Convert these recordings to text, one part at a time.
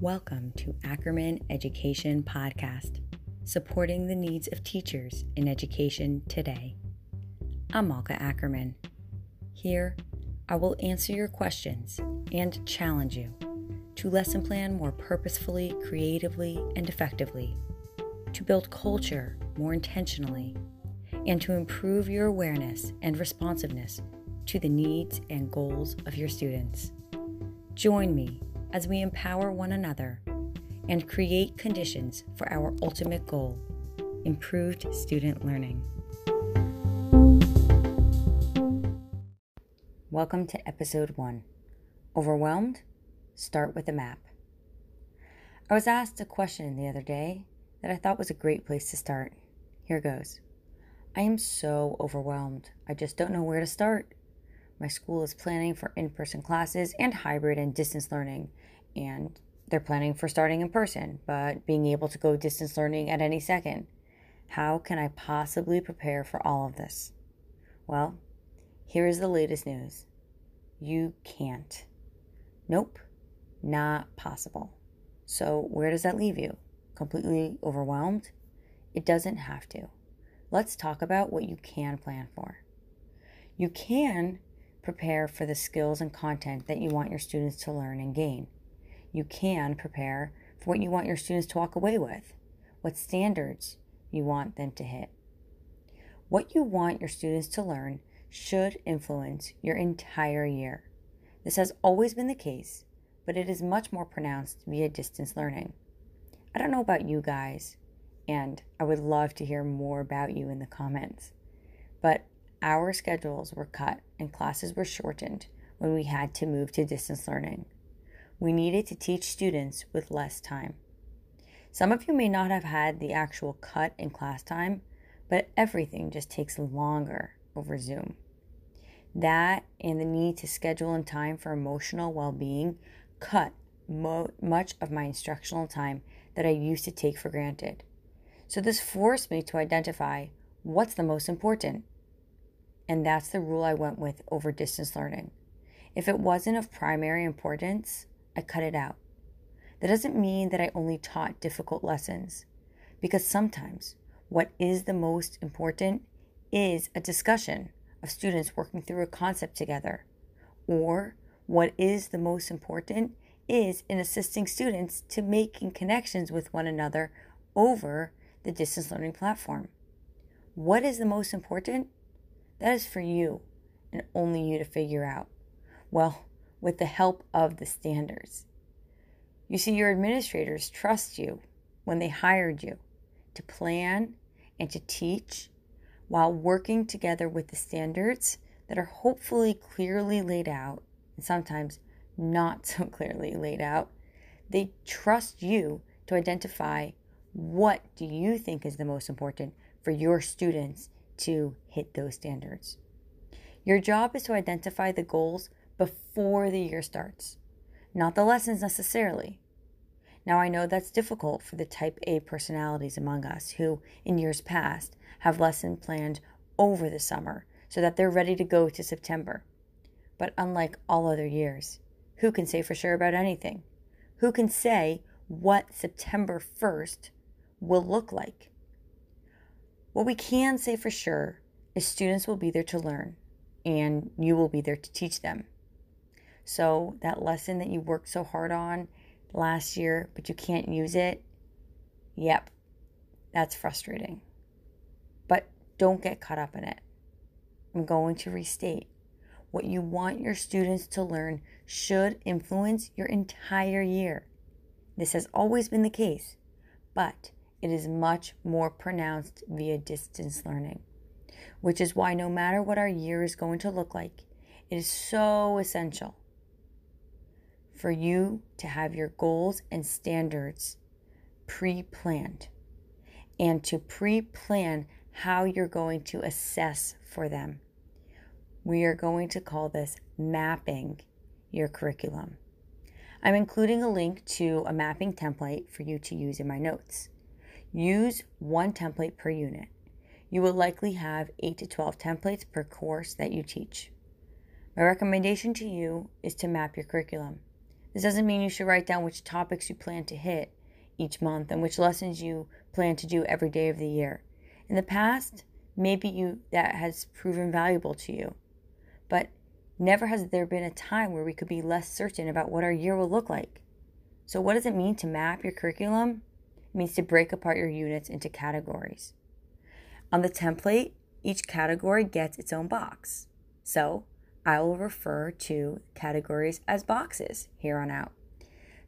Welcome to Ackerman Education Podcast, supporting the needs of teachers in education today. I'm Malka Ackerman. Here, I will answer your questions and challenge you to lesson plan more purposefully, creatively, and effectively, to build culture more intentionally, and to improve your awareness and responsiveness to the needs and goals of your students. Join me as we empower one another and create conditions for our ultimate goal improved student learning. Welcome to episode one. Overwhelmed? Start with a map. I was asked a question the other day that I thought was a great place to start. Here goes I am so overwhelmed. I just don't know where to start. My school is planning for in person classes and hybrid and distance learning, and they're planning for starting in person, but being able to go distance learning at any second. How can I possibly prepare for all of this? Well, here is the latest news you can't. Nope, not possible. So, where does that leave you? Completely overwhelmed? It doesn't have to. Let's talk about what you can plan for. You can prepare for the skills and content that you want your students to learn and gain. You can prepare for what you want your students to walk away with, what standards you want them to hit. What you want your students to learn should influence your entire year. This has always been the case, but it is much more pronounced via distance learning. I don't know about you guys, and I would love to hear more about you in the comments, but our schedules were cut and classes were shortened when we had to move to distance learning. We needed to teach students with less time. Some of you may not have had the actual cut in class time, but everything just takes longer over Zoom. That and the need to schedule in time for emotional well being cut mo- much of my instructional time that I used to take for granted. So, this forced me to identify what's the most important and that's the rule I went with over distance learning. If it wasn't of primary importance, I cut it out. That doesn't mean that I only taught difficult lessons, because sometimes what is the most important is a discussion of students working through a concept together. Or what is the most important is in assisting students to making connections with one another over the distance learning platform. What is the most important? That is for you and only you to figure out. Well, with the help of the standards. You see, your administrators trust you when they hired you to plan and to teach while working together with the standards that are hopefully clearly laid out and sometimes not so clearly laid out. They trust you to identify what do you think is the most important for your students to hit those standards. Your job is to identify the goals before the year starts, not the lessons necessarily. Now, I know that's difficult for the type A personalities among us who, in years past, have lesson planned over the summer so that they're ready to go to September. But unlike all other years, who can say for sure about anything? Who can say what September 1st will look like? What we can say for sure is students will be there to learn and you will be there to teach them. So, that lesson that you worked so hard on last year, but you can't use it, yep, that's frustrating. But don't get caught up in it. I'm going to restate what you want your students to learn should influence your entire year. This has always been the case, but it is much more pronounced via distance learning, which is why no matter what our year is going to look like, it is so essential for you to have your goals and standards pre planned and to pre plan how you're going to assess for them. We are going to call this mapping your curriculum. I'm including a link to a mapping template for you to use in my notes. Use one template per unit. You will likely have 8 to 12 templates per course that you teach. My recommendation to you is to map your curriculum. This doesn't mean you should write down which topics you plan to hit each month and which lessons you plan to do every day of the year. In the past, maybe you that has proven valuable to you. But never has there been a time where we could be less certain about what our year will look like. So what does it mean to map your curriculum? Means to break apart your units into categories. On the template, each category gets its own box. So I will refer to categories as boxes here on out.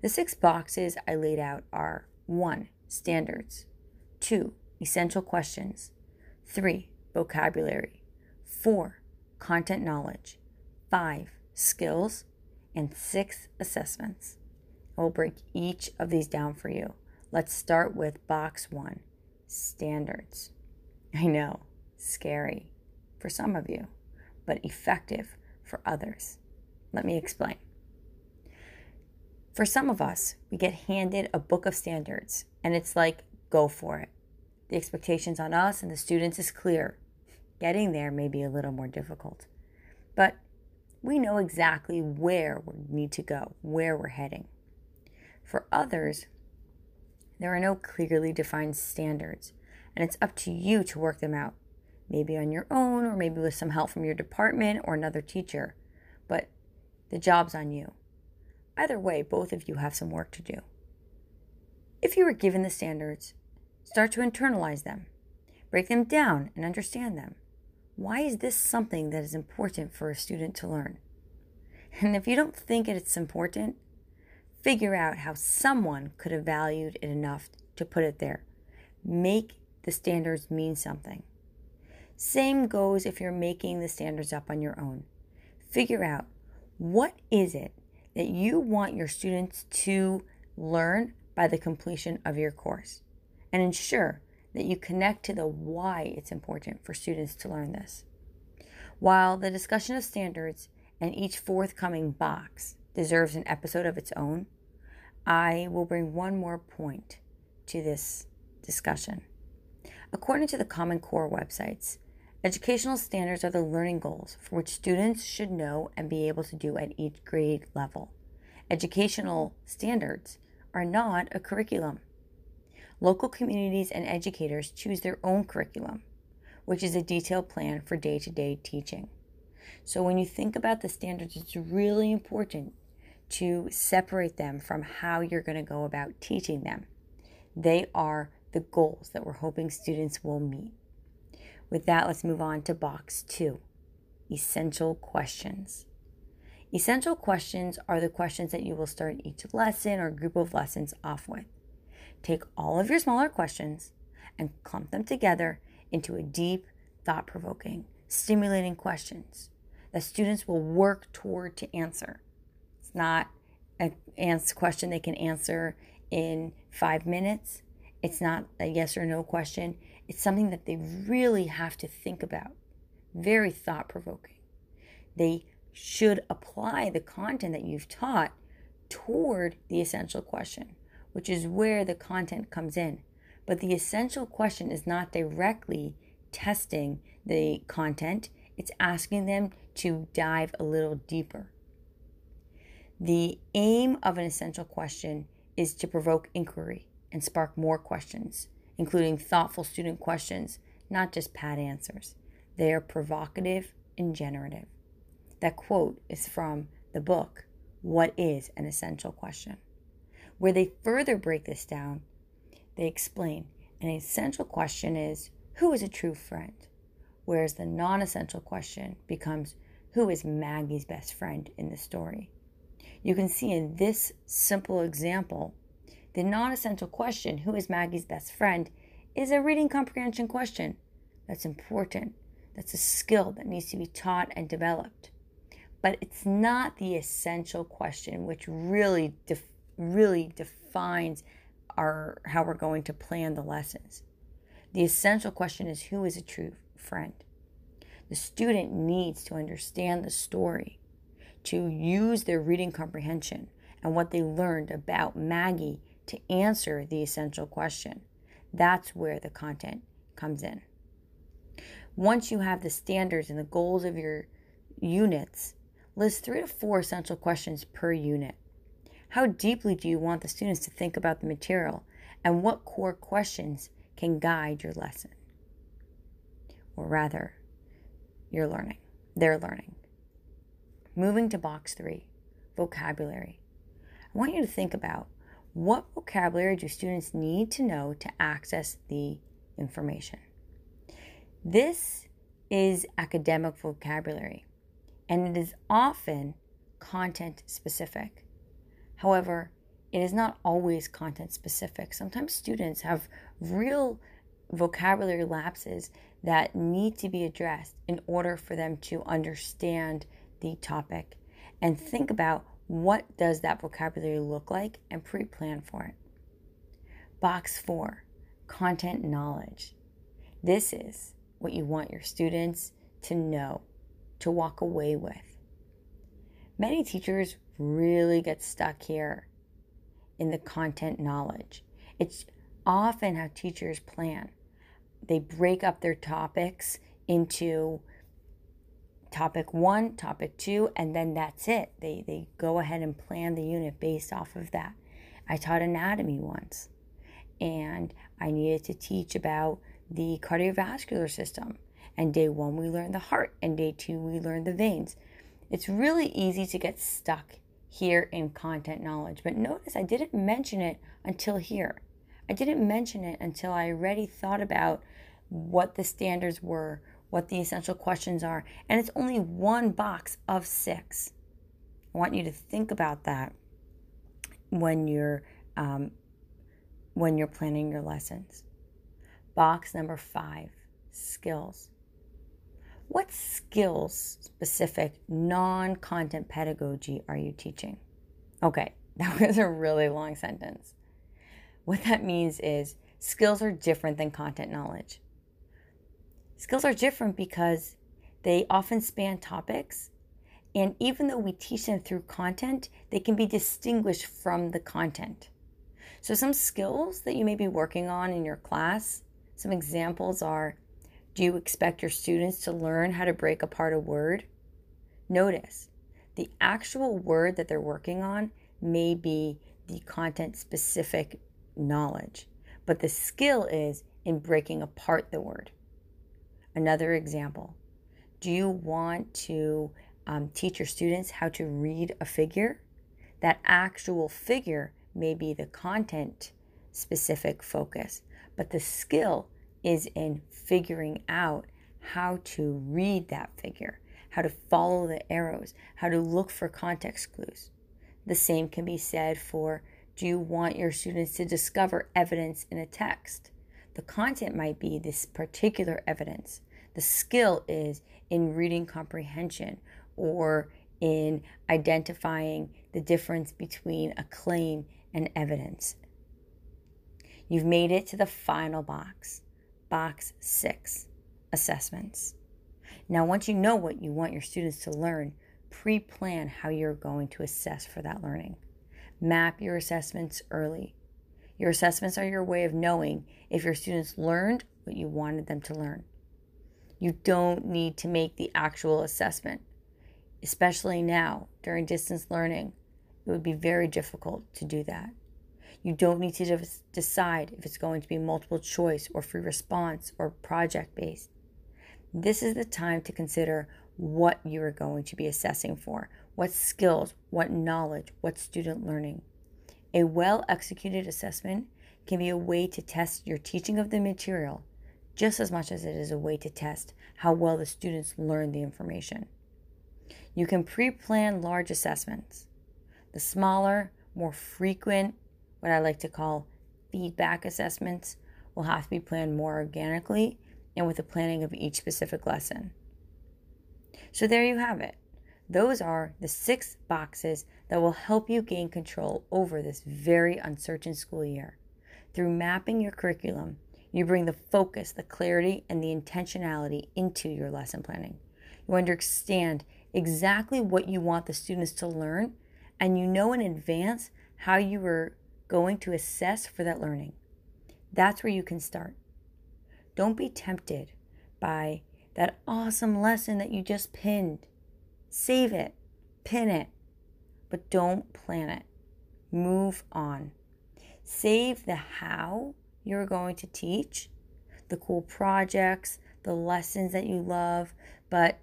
The six boxes I laid out are 1. Standards, 2. Essential questions, 3. Vocabulary, 4. Content knowledge, 5. Skills, and 6. Assessments. I will break each of these down for you. Let's start with box 1 Standards. I know, scary for some of you, but effective for others. Let me explain. For some of us, we get handed a book of standards and it's like, go for it. The expectations on us and the students is clear. Getting there may be a little more difficult, but we know exactly where we need to go, where we're heading. For others, there are no clearly defined standards, and it's up to you to work them out maybe on your own or maybe with some help from your department or another teacher. But the job's on you. Either way, both of you have some work to do. If you were given the standards, start to internalize them, break them down, and understand them. Why is this something that is important for a student to learn? And if you don't think it's important, figure out how someone could have valued it enough to put it there. Make the standards mean something. Same goes if you're making the standards up on your own. Figure out what is it that you want your students to learn by the completion of your course and ensure that you connect to the why it's important for students to learn this. While the discussion of standards and each forthcoming box deserves an episode of its own, I will bring one more point to this discussion. According to the Common Core websites, Educational standards are the learning goals for which students should know and be able to do at each grade level. Educational standards are not a curriculum. Local communities and educators choose their own curriculum, which is a detailed plan for day to day teaching. So, when you think about the standards, it's really important to separate them from how you're going to go about teaching them. They are the goals that we're hoping students will meet. With that, let's move on to box two essential questions. Essential questions are the questions that you will start each lesson or group of lessons off with. Take all of your smaller questions and clump them together into a deep, thought provoking, stimulating questions that students will work toward to answer. It's not a question they can answer in five minutes. It's not a yes or no question. It's something that they really have to think about. Very thought provoking. They should apply the content that you've taught toward the essential question, which is where the content comes in. But the essential question is not directly testing the content, it's asking them to dive a little deeper. The aim of an essential question is to provoke inquiry and spark more questions including thoughtful student questions, not just pat answers. They are provocative and generative. That quote is from the book, What is an Essential Question? Where they further break this down, they explain an essential question is, Who is a true friend? Whereas the non essential question becomes, Who is Maggie's best friend in the story? You can see in this simple example the non essential question, who is Maggie's best friend, is a reading comprehension question. That's important. That's a skill that needs to be taught and developed. But it's not the essential question, which really, def- really defines our how we're going to plan the lessons. The essential question is who is a true friend? The student needs to understand the story, to use their reading comprehension and what they learned about Maggie to answer the essential question. That's where the content comes in. Once you have the standards and the goals of your units, list three to four essential questions per unit. How deeply do you want the students to think about the material? And what core questions can guide your lesson? Or rather, you're learning, They're learning. Moving to box three, vocabulary. I want you to think about what vocabulary do students need to know to access the information? This is academic vocabulary, and it is often content specific. However, it is not always content specific. Sometimes students have real vocabulary lapses that need to be addressed in order for them to understand the topic and think about what does that vocabulary look like and pre-plan for it. Box 4, content knowledge. This is what you want your students to know, to walk away with. Many teachers really get stuck here in the content knowledge. It's often how teachers plan. They break up their topics into topic one, topic two, and then that's it. They, they go ahead and plan the unit based off of that. I taught anatomy once, and I needed to teach about the cardiovascular system. And day one, we learned the heart, and day two, we learned the veins. It's really easy to get stuck here in content knowledge, but notice I didn't mention it until here. I didn't mention it until I already thought about what the standards were, what the essential questions are, and it's only one box of six. I want you to think about that when you're um, when you're planning your lessons. Box number five: skills. What skills specific non-content pedagogy are you teaching? Okay, that was a really long sentence. What that means is skills are different than content knowledge. Skills are different because they often span topics. And even though we teach them through content, they can be distinguished from the content. So, some skills that you may be working on in your class, some examples are do you expect your students to learn how to break apart a word? Notice the actual word that they're working on may be the content specific knowledge, but the skill is in breaking apart the word. Another example do you want to um, teach your students how to read a figure? That actual figure may be the content specific focus, but the skill is in figuring out how to read that figure, how to follow the arrows, how to look for context clues. The same can be said for do you want your students to discover evidence in a text? The content might be this particular evidence, the skill is in reading comprehension or in identifying the difference between a claim and evidence. You've made it to the final box, box six assessments. Now, once you know what you want your students to learn, pre plan how you're going to assess for that learning. Map your assessments early. Your assessments are your way of knowing if your students learned what you wanted them to learn. You don't need to make the actual assessment, especially now during distance learning. It would be very difficult to do that. You don't need to decide if it's going to be multiple choice or free response or project based. This is the time to consider what you are going to be assessing for what skills, what knowledge, what student learning. A well executed assessment can be a way to test your teaching of the material just as much as it is a way to test how well the students learn the information. You can pre plan large assessments. The smaller, more frequent, what I like to call feedback assessments, will have to be planned more organically and with the planning of each specific lesson. So there you have it. Those are the six boxes that will help you gain control over this very uncertain school year. Through mapping your curriculum you bring the focus, the clarity, and the intentionality into your lesson planning. You understand exactly what you want the students to learn, and you know in advance how you are going to assess for that learning. That's where you can start. Don't be tempted by that awesome lesson that you just pinned. Save it, pin it, but don't plan it. Move on. Save the how you're going to teach, the cool projects, the lessons that you love, but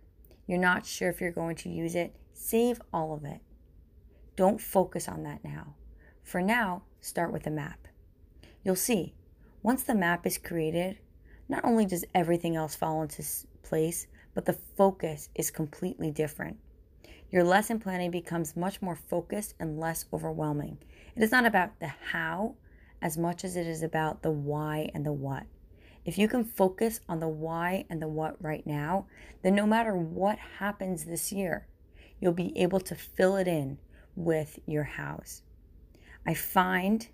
you're not sure if you're going to use it. Save all of it. Don't focus on that now. For now, start with a map. You'll see, once the map is created, not only does everything else fall into place, but the focus is completely different. Your lesson planning becomes much more focused and less overwhelming. It is not about the how as much as it is about the why and the what. If you can focus on the why and the what right now, then no matter what happens this year, you'll be able to fill it in with your hows. I find,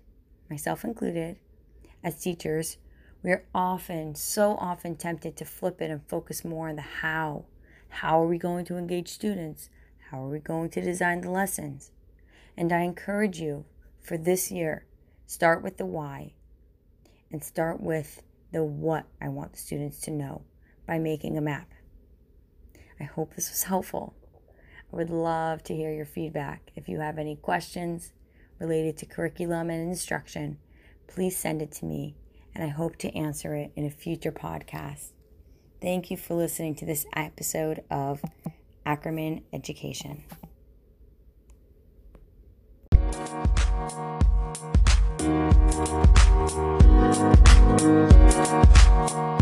myself included, as teachers, we're often, so often tempted to flip it and focus more on the how. How are we going to engage students? How are we going to design the lessons? And I encourage you for this year, start with the why and start with the what I want the students to know by making a map. I hope this was helpful. I would love to hear your feedback. If you have any questions related to curriculum and instruction, please send it to me and I hope to answer it in a future podcast. Thank you for listening to this episode of Ackerman Education. Thank you.